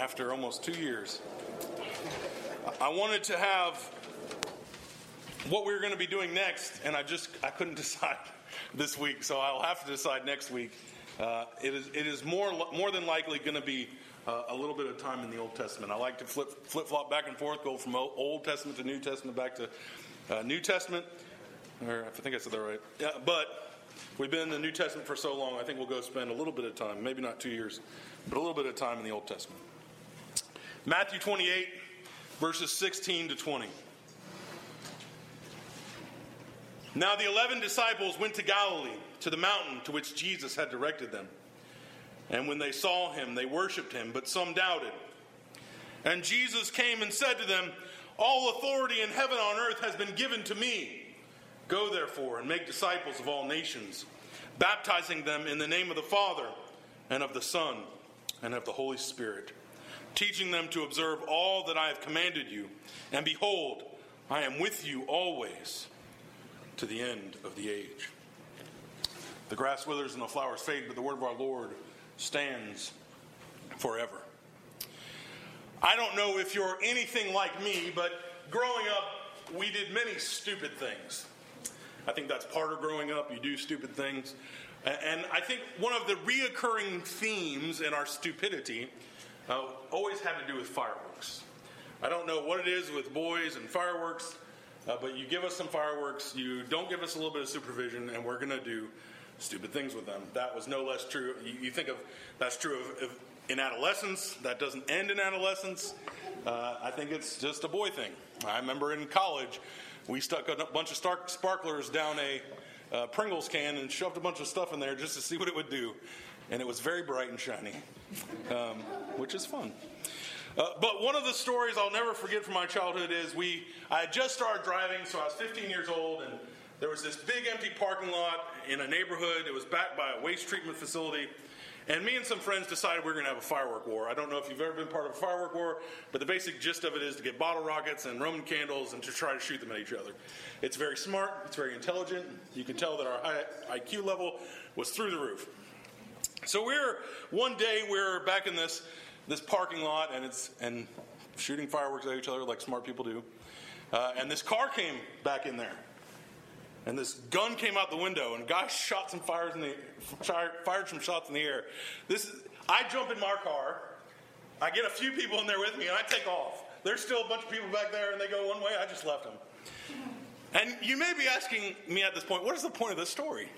after almost two years. I wanted to have what we were going to be doing next, and I just I couldn't decide this week, so I'll have to decide next week. Uh, it is it is more more than likely going to be uh, a little bit of time in the Old Testament. I like to flip flip flop back and forth, go from Old Testament to New Testament, back to uh, New Testament. Or I think I said that right. Yeah, but we've been in the New Testament for so long. I think we'll go spend a little bit of time, maybe not two years, but a little bit of time in the Old Testament. Matthew 28, verses 16 to 20. Now the eleven disciples went to Galilee, to the mountain to which Jesus had directed them. And when they saw him, they worshipped him, but some doubted. And Jesus came and said to them, All authority in heaven and on earth has been given to me. Go therefore and make disciples of all nations, baptizing them in the name of the Father, and of the Son, and of the Holy Spirit, teaching them to observe all that I have commanded you. And behold, I am with you always to the end of the age. The grass withers and the flowers fade, but the word of our Lord stands forever. I don't know if you're anything like me, but growing up, we did many stupid things. I think that's part of growing up. You do stupid things. And I think one of the reoccurring themes in our stupidity uh, always had to do with fireworks. I don't know what it is with boys and fireworks. Uh, but you give us some fireworks, you don't give us a little bit of supervision, and we're going to do stupid things with them. That was no less true. You, you think of that's true of, of, in adolescence. That doesn't end in adolescence. Uh, I think it's just a boy thing. I remember in college, we stuck a bunch of sparklers down a uh, Pringles can and shoved a bunch of stuff in there just to see what it would do, and it was very bright and shiny, um, which is fun. Uh, but one of the stories I'll never forget from my childhood is we I had just started driving, so I was 15 years old, and there was this big empty parking lot in a neighborhood. It was backed by a waste treatment facility. And me and some friends decided we were going to have a firework war. I don't know if you've ever been part of a firework war, but the basic gist of it is to get bottle rockets and Roman candles and to try to shoot them at each other. It's very smart, it's very intelligent. You can tell that our IQ level was through the roof. So we're one day we're back in this this parking lot and it's and shooting fireworks at each other like smart people do. Uh, and this car came back in there. And this gun came out the window, and guy shot some fires in the fired some shots in the air. This is, I jump in my car, I get a few people in there with me, and I take off. There's still a bunch of people back there, and they go one way. I just left them. And you may be asking me at this point, what is the point of this story?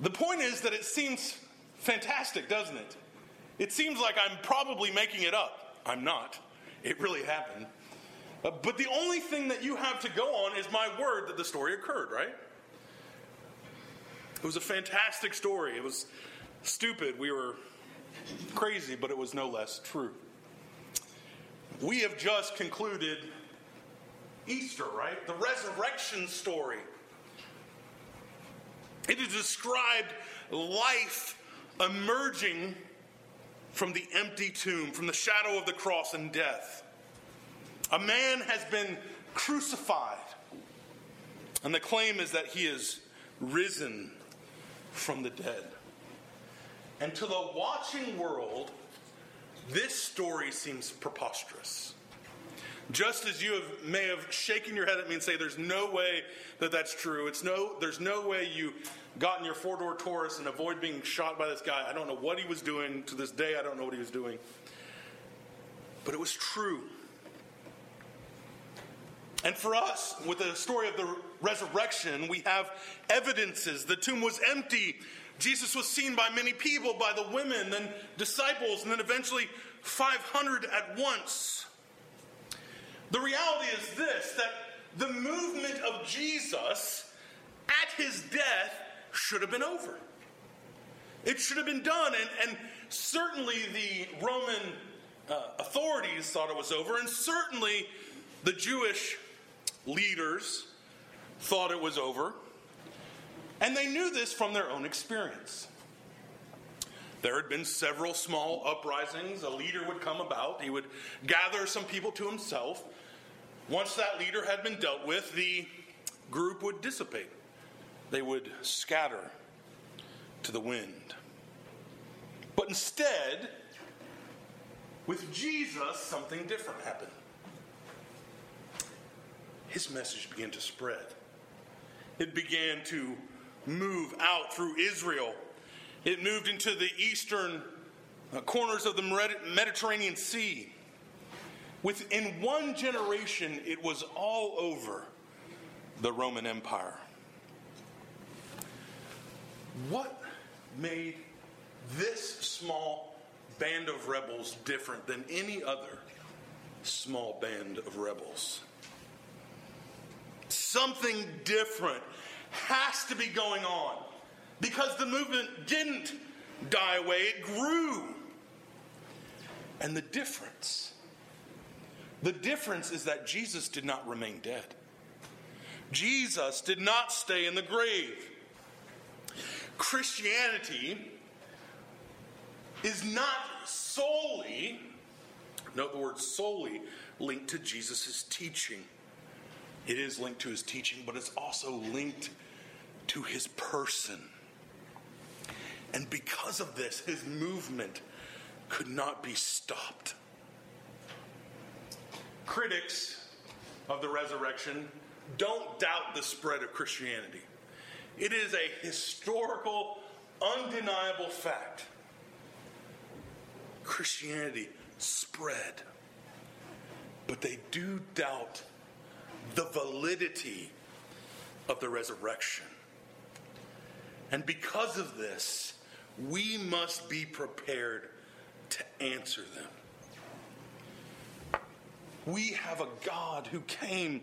The point is that it seems fantastic, doesn't it? It seems like I'm probably making it up. I'm not. It really happened. Uh, but the only thing that you have to go on is my word that the story occurred, right? It was a fantastic story. It was stupid. We were crazy, but it was no less true. We have just concluded Easter, right? The resurrection story. It has described life emerging from the empty tomb, from the shadow of the cross and death. A man has been crucified, and the claim is that he is risen from the dead. And to the watching world, this story seems preposterous. Just as you have, may have shaken your head at me and say, "There's no way that that's true." It's no, there's no way you got in your four door Taurus and avoid being shot by this guy. I don't know what he was doing. To this day, I don't know what he was doing. But it was true. And for us, with the story of the resurrection, we have evidences. The tomb was empty. Jesus was seen by many people, by the women, then disciples, and then eventually 500 at once. The reality is this that the movement of Jesus at his death should have been over. It should have been done. And, and certainly the Roman uh, authorities thought it was over, and certainly the Jewish leaders thought it was over. And they knew this from their own experience. There had been several small uprisings. A leader would come about, he would gather some people to himself. Once that leader had been dealt with, the group would dissipate, they would scatter to the wind. But instead, With Jesus, something different happened. His message began to spread. It began to move out through Israel. It moved into the eastern uh, corners of the Mediterranean Sea. Within one generation, it was all over the Roman Empire. What made this small band of rebels different than any other small band of rebels? Something different has to be going on because the movement didn't die away, it grew. And the difference, the difference is that Jesus did not remain dead. Jesus did not stay in the grave. Christianity is not solely, note the word solely, linked to Jesus' teaching. It is linked to his teaching, but it's also linked to his person. And because of this, his movement could not be stopped. Critics of the resurrection don't doubt the spread of Christianity. It is a historical, undeniable fact. Christianity spread. But they do doubt the validity of the resurrection. And because of this, we must be prepared to answer them. We have a God who came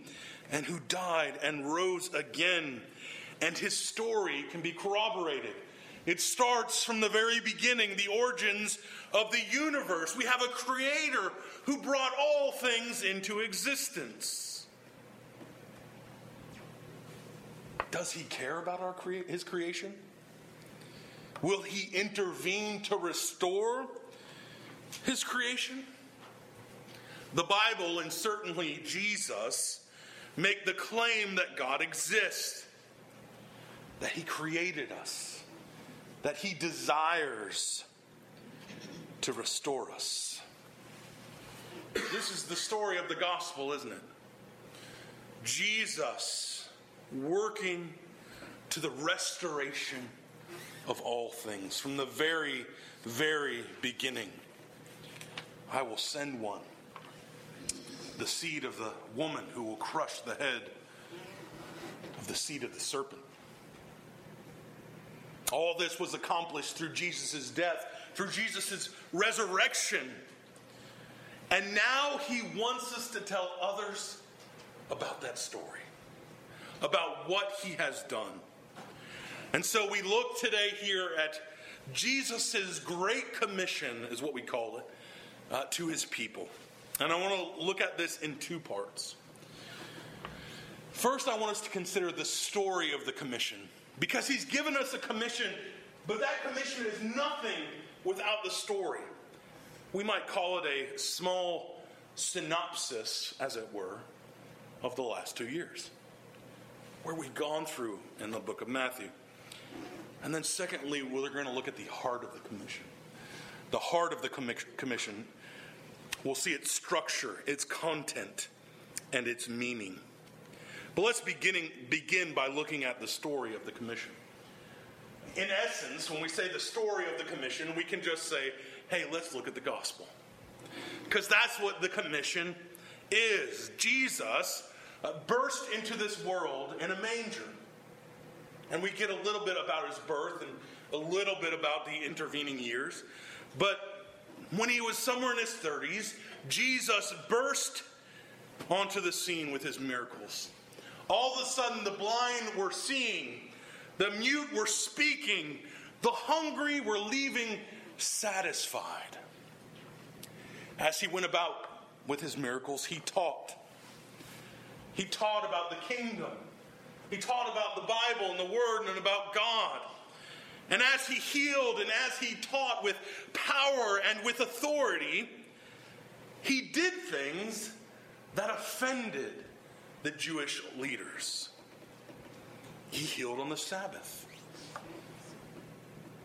and who died and rose again, and his story can be corroborated. It starts from the very beginning, the origins of the universe. We have a creator who brought all things into existence. Does he care about our crea- his creation? Will he intervene to restore his creation? The Bible and certainly Jesus make the claim that God exists, that he created us, that he desires to restore us. This is the story of the gospel, isn't it? Jesus working to the restoration of all things from the very, very beginning. I will send one, the seed of the woman who will crush the head of the seed of the serpent. All this was accomplished through Jesus' death, through Jesus' resurrection. And now he wants us to tell others about that story, about what he has done. And so we look today here at Jesus' Great Commission, is what we call it, uh, to his people. And I want to look at this in two parts. First, I want us to consider the story of the commission, because he's given us a commission, but that commission is nothing without the story. We might call it a small synopsis, as it were, of the last two years, where we've gone through in the book of Matthew. And then, secondly, we're going to look at the heart of the commission. The heart of the commission. We'll see its structure, its content, and its meaning. But let's beginning, begin by looking at the story of the commission. In essence, when we say the story of the commission, we can just say, hey, let's look at the gospel. Because that's what the commission is. Jesus uh, burst into this world in a manger. And we get a little bit about his birth and a little bit about the intervening years. But when he was somewhere in his 30s, Jesus burst onto the scene with his miracles. All of a sudden, the blind were seeing, the mute were speaking, the hungry were leaving satisfied. As he went about with his miracles, he taught. He taught about the kingdom. He taught about the Bible and the Word and about God. And as he healed and as he taught with power and with authority, he did things that offended the Jewish leaders. He healed on the Sabbath.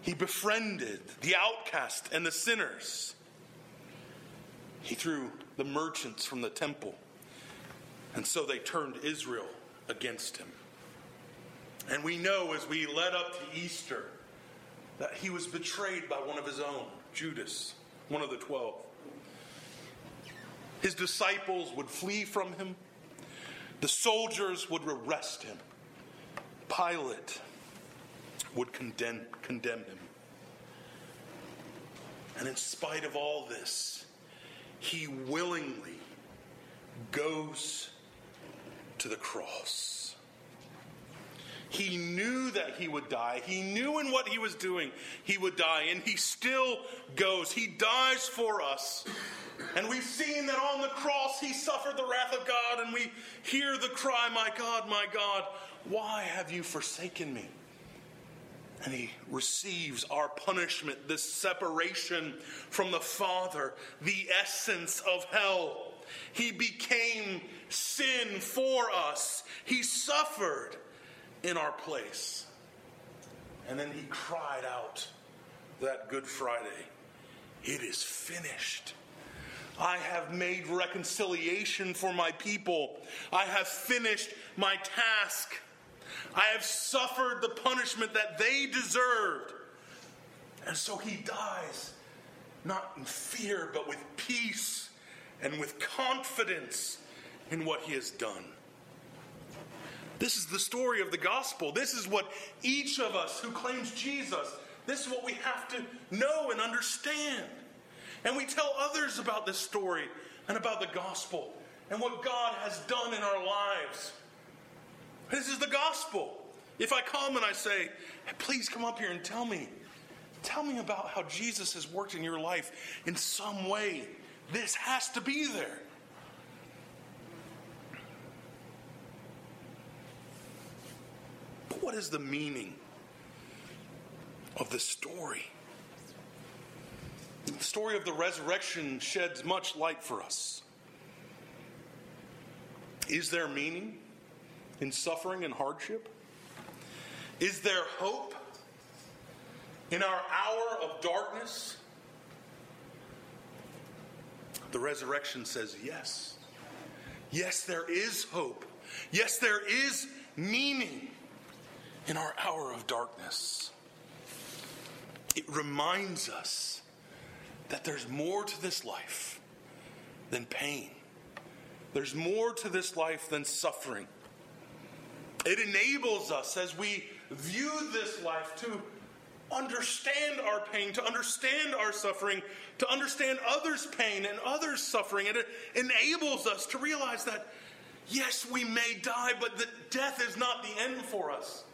He befriended the outcast and the sinners. He threw the merchants from the temple. And so they turned Israel against him. And we know as we led up to Easter that he was betrayed by one of his own, Judas, one of the twelve. His disciples would flee from him, the soldiers would arrest him, Pilate would condemn, condemn him. And in spite of all this, he willingly goes to the cross. He knew that he would die. He knew in what he was doing he would die, and he still goes. He dies for us. And we've seen that on the cross he suffered the wrath of God, and we hear the cry, My God, my God, why have you forsaken me? And he receives our punishment, this separation from the Father, the essence of hell. He became sin for us, he suffered in our place. And then he cried out that Good Friday, It is finished. I have made reconciliation for my people. I have finished my task. I have suffered the punishment that they deserved. And so he dies, not in fear, but with peace and with confidence in what he has done. This is the story of the gospel. This is what each of us who claims Jesus, this is what we have to know and understand. And we tell others about this story and about the gospel and what God has done in our lives. This is the gospel. If I come and I say, please come up here and tell me, tell me about how Jesus has worked in your life in some way, this has to be there. What is the meaning of the story? The story of the resurrection sheds much light for us. Is there meaning? in suffering and hardship? Is there hope in our hour of darkness? The resurrection says yes. Yes, there is hope. Yes, there is meaning in our hour of darkness. It reminds us that there's more to this life than pain. There's more to this life than suffering. It enables us as we view this life to understand our pain, to understand our suffering, to understand others' pain and others' suffering. And it enables us to realize that, yes, we may die, but that death is not the end for us.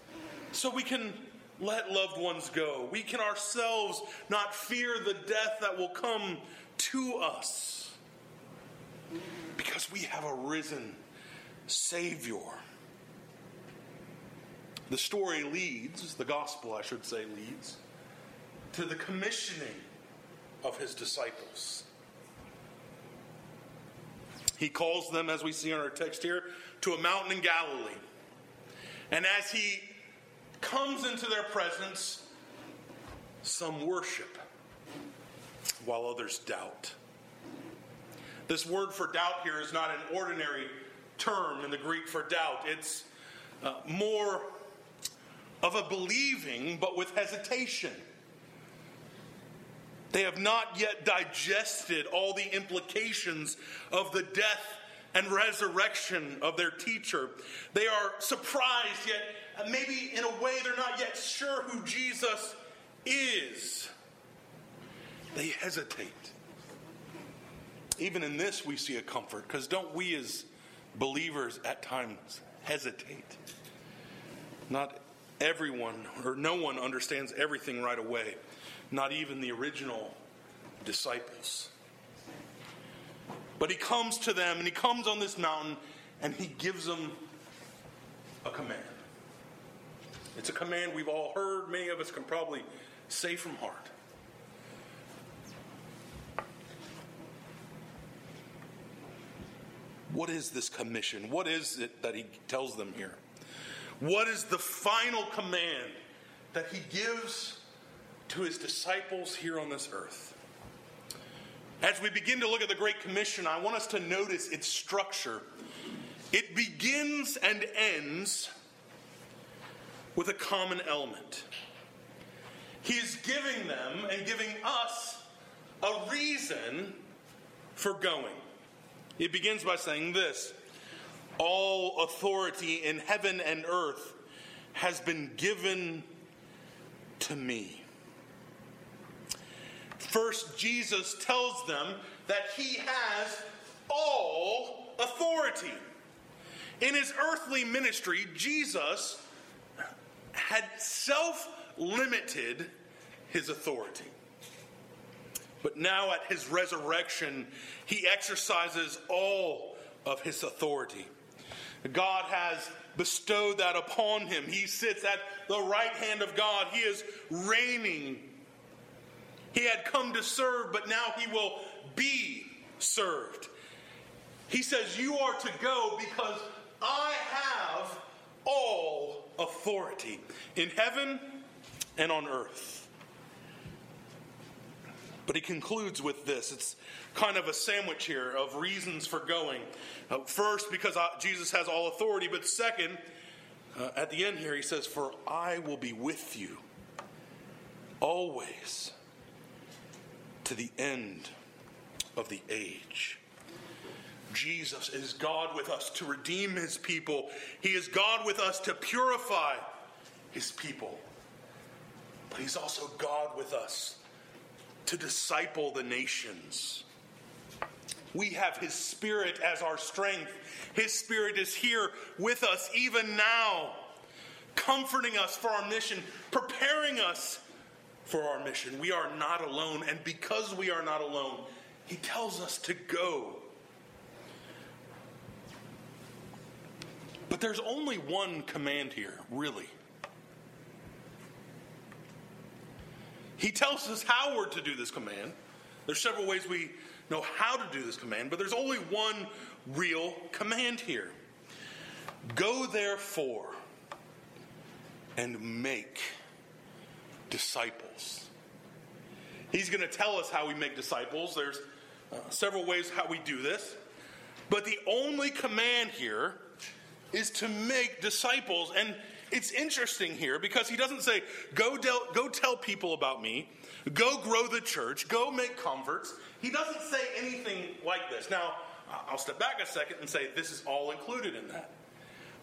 So we can let loved ones go. We can ourselves not fear the death that will come to us because we have a risen Savior. The story leads, the gospel, I should say, leads to the commissioning of his disciples. He calls them, as we see in our text here, to a mountain in Galilee. And as he comes into their presence, some worship while others doubt. This word for doubt here is not an ordinary term in the Greek for doubt, it's uh, more of a believing, but with hesitation. They have not yet digested all the implications of the death and resurrection of their teacher. They are surprised, yet uh, maybe in a way they're not yet sure who Jesus is. They hesitate. Even in this, we see a comfort, because don't we as believers at times hesitate? Not everyone or no one understands everything right away, not even the original disciples. But he comes to them and he comes on this mountain and he gives them a command. It's a command we've all heard, many of us can probably say from heart. What is this commission? What is it that he tells them here? What is the final command that he gives to his disciples here on this earth? As we begin to look at the Great Commission, I want us to notice its structure. It begins and ends with a common element. He is giving them and giving us a reason for going. It begins by saying this All authority in heaven and earth has been given to me. First, Jesus tells them that he has all authority. In his earthly ministry, Jesus had self limited his authority. But now at his resurrection, he exercises all of his authority. God has bestowed that upon him. He sits at the right hand of God. He is reigning. He had come to serve, but now he will be served. He says, You are to go because I have all authority in heaven and on earth. But he concludes with this. It's kind of a sandwich here of reasons for going. Uh, first, because uh, Jesus has all authority, but second, uh, at the end here, he says, For I will be with you always to the end of the age. Jesus is God with us to redeem his people. He is God with us to purify his people. But he's also God with us to disciple the nations. We have his spirit as our strength. His spirit is here with us even now, comforting us for our mission, preparing us for our mission. We are not alone, and because we are not alone, he tells us to go But there's only one command here, really. He tells us how we're to do this command. There's several ways we know how to do this command, but there's only one real command here. Go therefore and make disciples. He's going to tell us how we make disciples. There's uh, several ways how we do this. But the only command here is to make disciples. And it's interesting here because he doesn't say, go, del- go tell people about me, go grow the church, go make converts. He doesn't say anything like this. Now, I'll step back a second and say this is all included in that.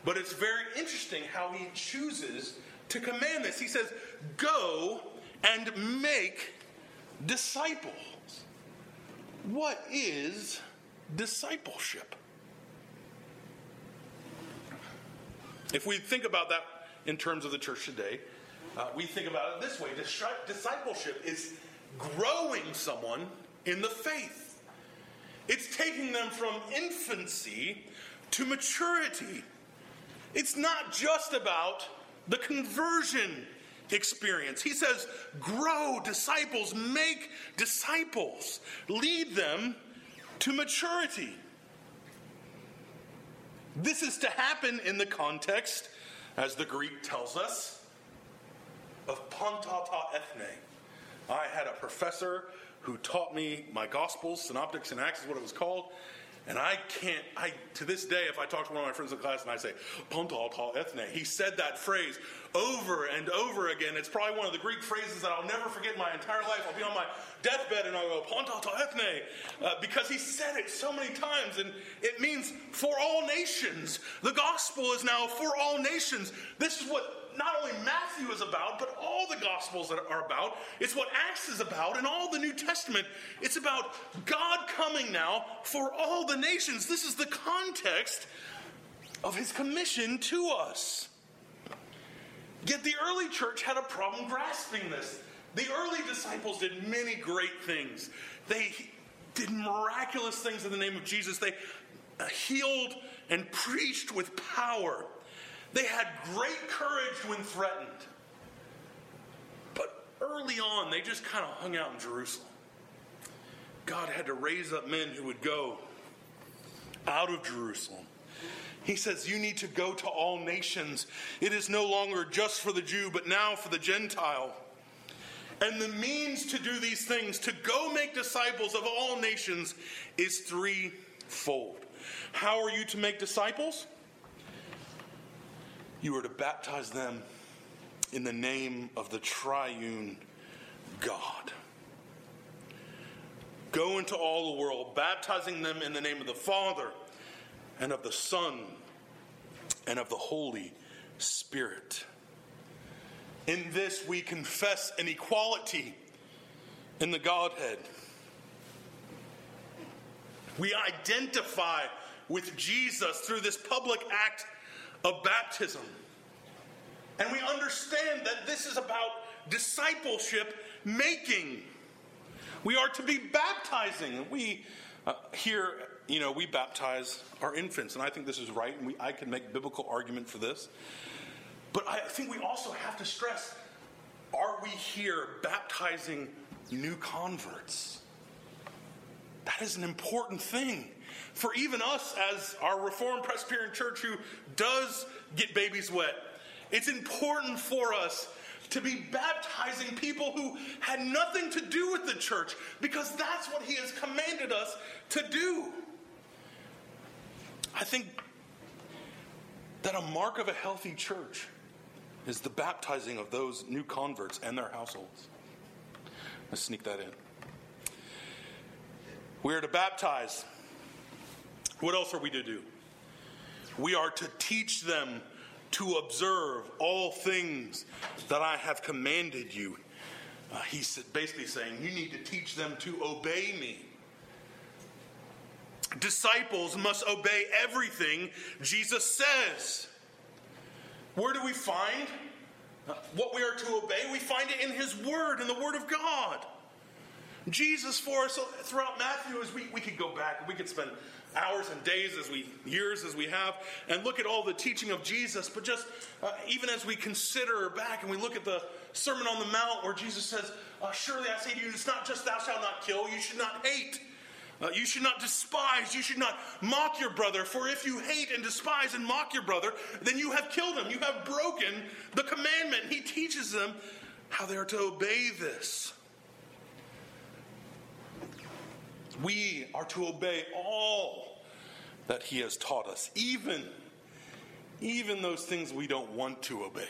But it's very interesting how he chooses to command this. He says, Go and make disciples. What is discipleship? If we think about that in terms of the church today, uh, we think about it this way discipleship is growing someone in the faith, it's taking them from infancy to maturity. It's not just about the conversion experience. He says, grow disciples, make disciples, lead them to maturity. This is to happen in the context, as the Greek tells us, of panta ta ethne. I had a professor who taught me my Gospels, Synoptics and Acts is what it was called. And I can't, I to this day, if I talk to one of my friends in class and I say, Panta ta ethne, he said that phrase over and over again. It's probably one of the Greek phrases that I'll never forget my entire life. I'll be on my deathbed and I'll go, Panta ta ethne, uh, because he said it so many times. And it means for all nations. The gospel is now for all nations. This is what not only Matthew is about, but all the Gospels are about. It's what Acts is about and all the New Testament. It's about God coming now for all the nations. This is the context of his commission to us. Yet the early church had a problem grasping this. The early disciples did many great things. They did miraculous things in the name of Jesus. They healed and preached with power. They had great courage when threatened. But early on, they just kind of hung out in Jerusalem. God had to raise up men who would go out of Jerusalem. He says, You need to go to all nations. It is no longer just for the Jew, but now for the Gentile. And the means to do these things, to go make disciples of all nations, is threefold. How are you to make disciples? You are to baptize them in the name of the triune God. Go into all the world, baptizing them in the name of the Father and of the Son and of the Holy Spirit. In this, we confess an equality in the Godhead. We identify with Jesus through this public act of baptism. And we understand that this is about discipleship making. We are to be baptizing. We uh, here, you know, we baptize our infants, and I think this is right, and we, I can make biblical argument for this. But I think we also have to stress are we here baptizing new converts? That is an important thing. For even us, as our Reformed Presbyterian Church who does get babies wet, it's important for us to be baptizing people who had nothing to do with the church because that's what He has commanded us to do. I think that a mark of a healthy church is the baptizing of those new converts and their households. Let's sneak that in. We are to baptize. What else are we to do? We are to teach them to observe all things that I have commanded you. Uh, he's basically saying, You need to teach them to obey me. Disciples must obey everything Jesus says. Where do we find what we are to obey? We find it in His Word, in the Word of God. Jesus for us throughout Matthew, as we, we could go back, we could spend hours and days as we years as we have and look at all the teaching of jesus but just uh, even as we consider back and we look at the sermon on the mount where jesus says uh, surely i say to you it's not just thou shalt not kill you should not hate uh, you should not despise, you should not mock your brother, for if you hate and despise and mock your brother, then you have killed him. You have broken the commandment. He teaches them how they are to obey this. We are to obey all that he has taught us, even, even those things we don't want to obey.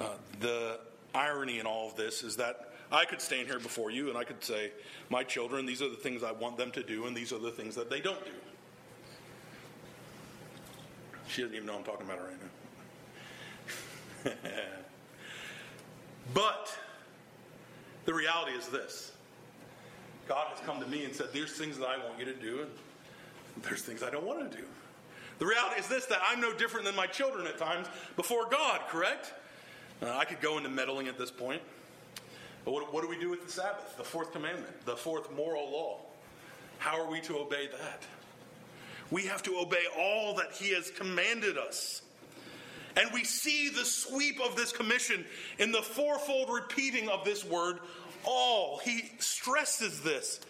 Uh, the irony in all of this is that I could stand here before you and I could say, My children, these are the things I want them to do, and these are the things that they don't do. She doesn't even know I'm talking about her right now. but the reality is this God has come to me and said, There's things that I want you to do, and there's things I don't want to do. The reality is this that I'm no different than my children at times before God, correct? Uh, I could go into meddling at this point. But what, what do we do with the Sabbath? The fourth commandment, the fourth moral law. How are we to obey that? We have to obey all that He has commanded us. And we see the sweep of this commission in the fourfold repeating of this word, all. He stresses this.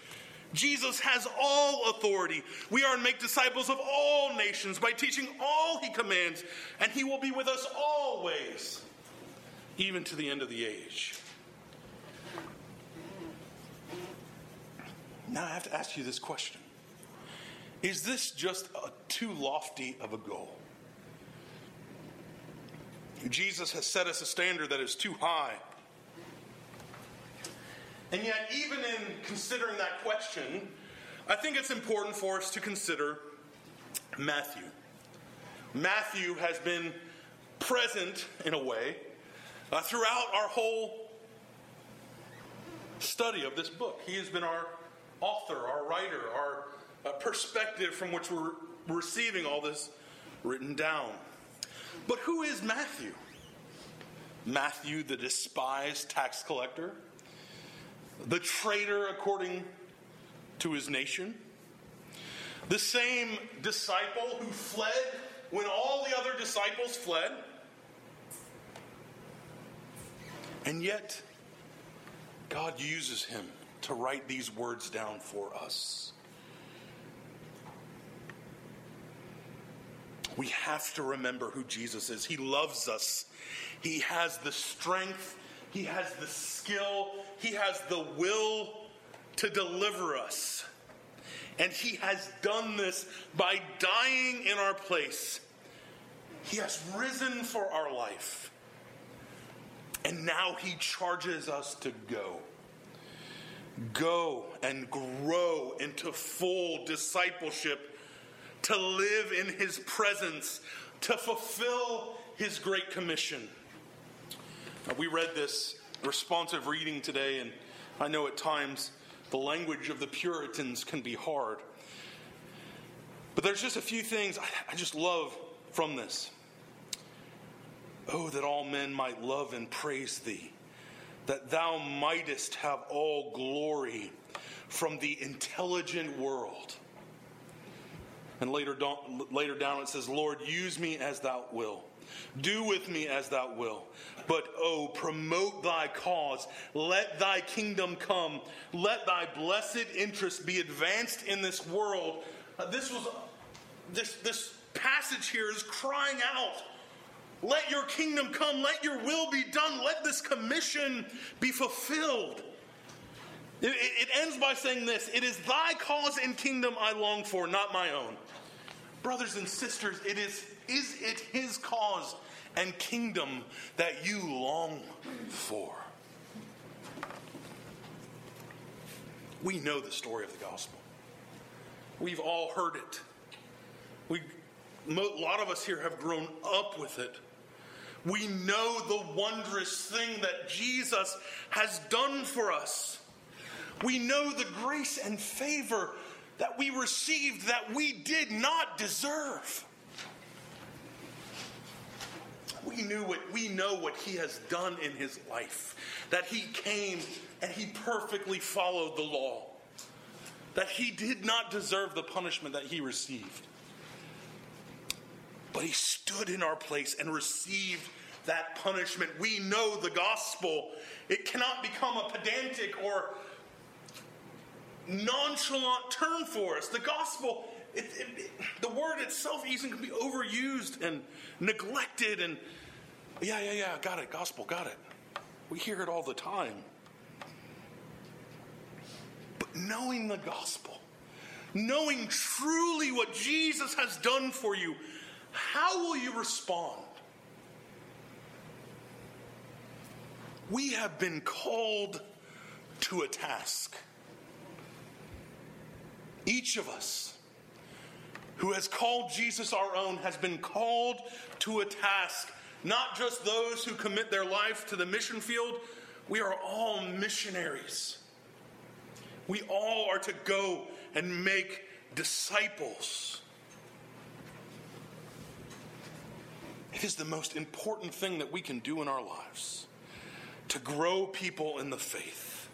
Jesus has all authority. We are to make disciples of all nations by teaching all he commands, and he will be with us always, even to the end of the age. Now I have to ask you this question Is this just a too lofty of a goal? Jesus has set us a standard that is too high. And yet, even in considering that question, I think it's important for us to consider Matthew. Matthew has been present, in a way, uh, throughout our whole study of this book. He has been our author, our writer, our uh, perspective from which we're receiving all this written down. But who is Matthew? Matthew, the despised tax collector, the traitor according to his nation, the same disciple who fled when all the other disciples fled. And yet, God uses him to write these words down for us. We have to remember who Jesus is. He loves us, He has the strength He has the skill, He has the will to deliver us. And He has done this by dying in our place. He has risen for our life. And now He charges us to go. Go and grow into full discipleship, to live in His presence, to fulfill His great commission. We read this responsive reading today, and I know at times the language of the Puritans can be hard. But there's just a few things I just love from this. Oh, that all men might love and praise thee, that thou mightest have all glory from the intelligent world. And later later down it says, Lord, use me as thou wilt. Do with me as thou wilt. But oh, promote thy cause. Let thy kingdom come. Let thy blessed interest be advanced in this world. Uh, this was this this passage here is crying out. Let your kingdom come. Let your will be done. Let this commission be fulfilled. It, it, ends by saying this It is thy cause and kingdom I long for, not my own. Brothers and sisters, it is, is it his cause and kingdom that you long for? We know the story of the gospel. We've all heard it. We, a lot of us here have grown up with it. We know the wondrous thing that Jesus has done for us. We know the grace and favor that we received that we did not deserve. We knew what we know what he has done in his life. That he came and he perfectly followed the law. That he did not deserve the punishment that he received. But he stood in our place and received that punishment. We know the gospel. It cannot become a pedantic or nonchalant term for us. The gospel, it, it, the word itself even can be overused and neglected. And yeah, yeah, yeah, got it, gospel, got it. We hear it all the time. But knowing the gospel, knowing truly what Jesus has done for you, how will you respond? We have been called to a task. Each of us who has called Jesus our own has been called to a task, not just those who commit their life to the mission field. We are all missionaries. We all are to go and make disciples. It is the most important thing that we can do in our lives to grow people in the faith.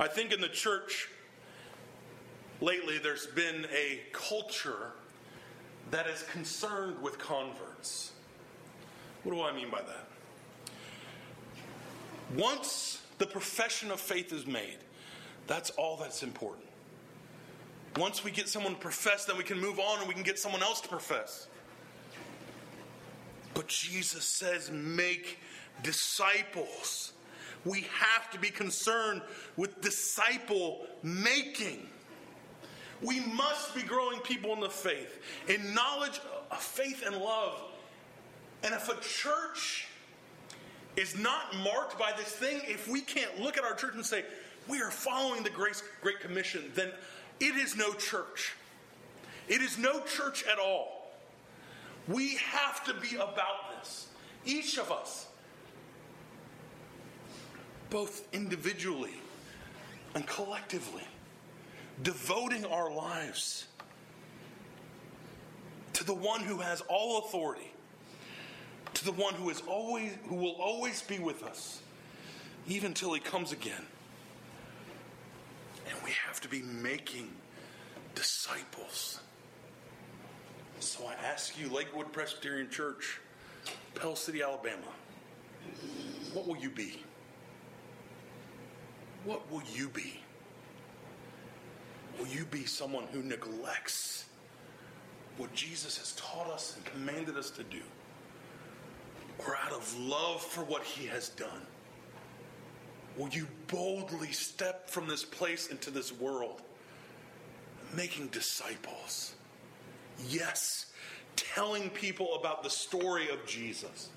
I think in the church lately there's been a culture that is concerned with converts. What do I mean by that? Once the profession of faith is made, that's all that's important. Once we get someone to profess, then we can move on and we can get someone else to profess. But Jesus says, make disciples we have to be concerned with disciple making. We must be growing people in the faith, in knowledge of faith and love. And if a church is not marked by this thing, if we can't look at our church and say, we are following the Grace Great Commission, then it is no church. It is no church at all. We have to be about this. Each of us both individually and collectively, devoting our lives to the one who has all authority, to the one who is always who will always be with us, even till he comes again. And we have to be making disciples. So I ask you, Lakewood Presbyterian Church, Pell City, Alabama, what will you be? what will you be? Will you be someone who neglects what Jesus has taught us and commanded us to do? or out of love for what he has done, will you boldly step from this place into this world, making disciples? Yes, telling people about the story of Jesus,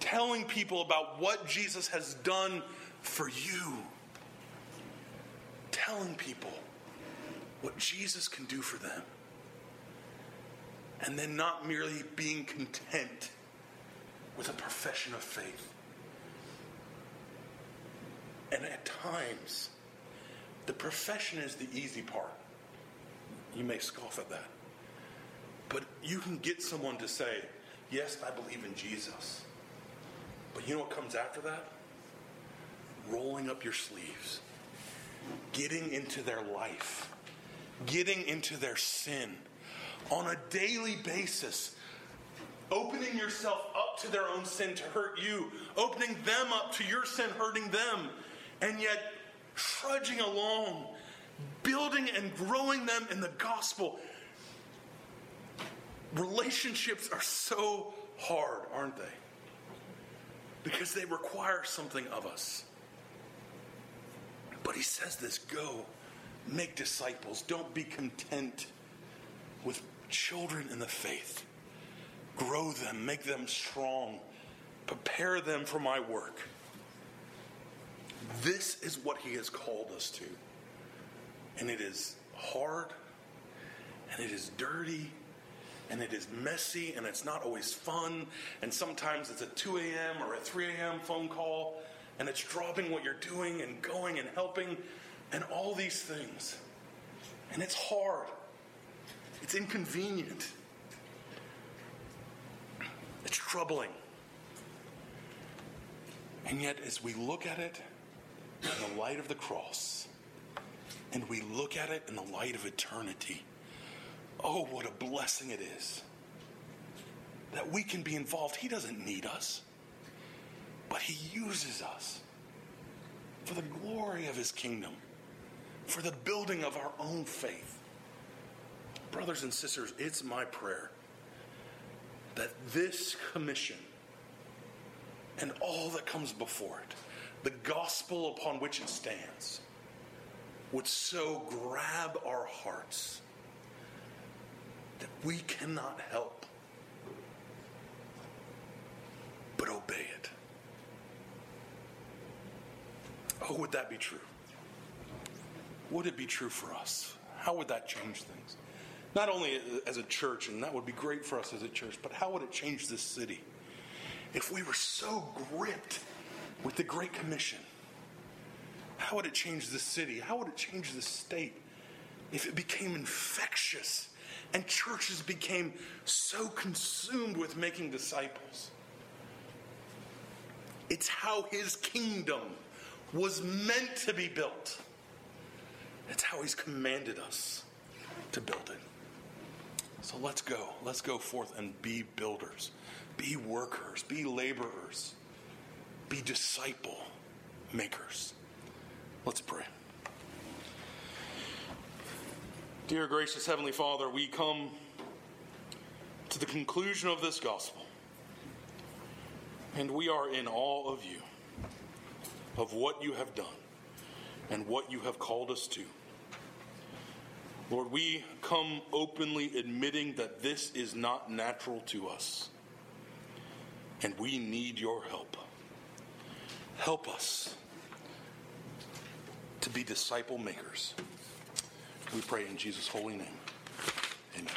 telling people about what Jesus has done for you, telling people what Jesus can do for them, and then not merely being content with a profession of faith. And at times, the profession is the easy part. You may scoff at that. But you can get someone to say, Yes, I believe in Jesus. But you know what comes after that? Rolling up your sleeves, getting into their life, getting into their sin on a daily basis, opening yourself up to their own sin to hurt you, opening them up to your sin hurting them, and yet trudging along, building and growing them in the gospel relationships are so hard, aren't they? Because they require something of us. But he says this go, make disciples. Don't be content with children in the faith. Grow them, make them strong, prepare them for my work. This is what he has called us to. And it is hard, and it is dirty, and it is messy and it's not always fun. And sometimes it's a 2 a.m. or a 3 a.m. phone call and it's dropping what you're doing and going and helping and all these things. And it's hard, it's inconvenient, it's troubling. And yet, as we look at it in the light of the cross, and we look at it in the light of eternity, Oh, what a blessing it is that we can be involved. He doesn't need us, but He uses us for the glory of His kingdom, for the building of our own faith. Brothers and sisters, it's my prayer that this commission and all that comes before it, the gospel upon which it stands, would so grab our hearts that we cannot help but obey it. Oh, would that be true? Would it be true for us? How would that change things? Not only as a church, and that would be great for us as a church, but how would it change this city if we were so gripped with the Great Commission? How would it change the city? How would it change the state if it became infectious and churches became so consumed with making disciples. It's how his kingdom was meant to be built. It's how he's commanded us to build it. So let's go. Let's go forth and be builders, be workers, be laborers, be disciple makers. Let's pray. Dear gracious Heavenly Father, we come to the conclusion of this gospel, and we are in awe of you, of what you have done, and what you have called us to. Lord, we come openly admitting that this is not natural to us, and we need your help. Help us to be disciple makers. We pray in Jesus' holy name. Amen.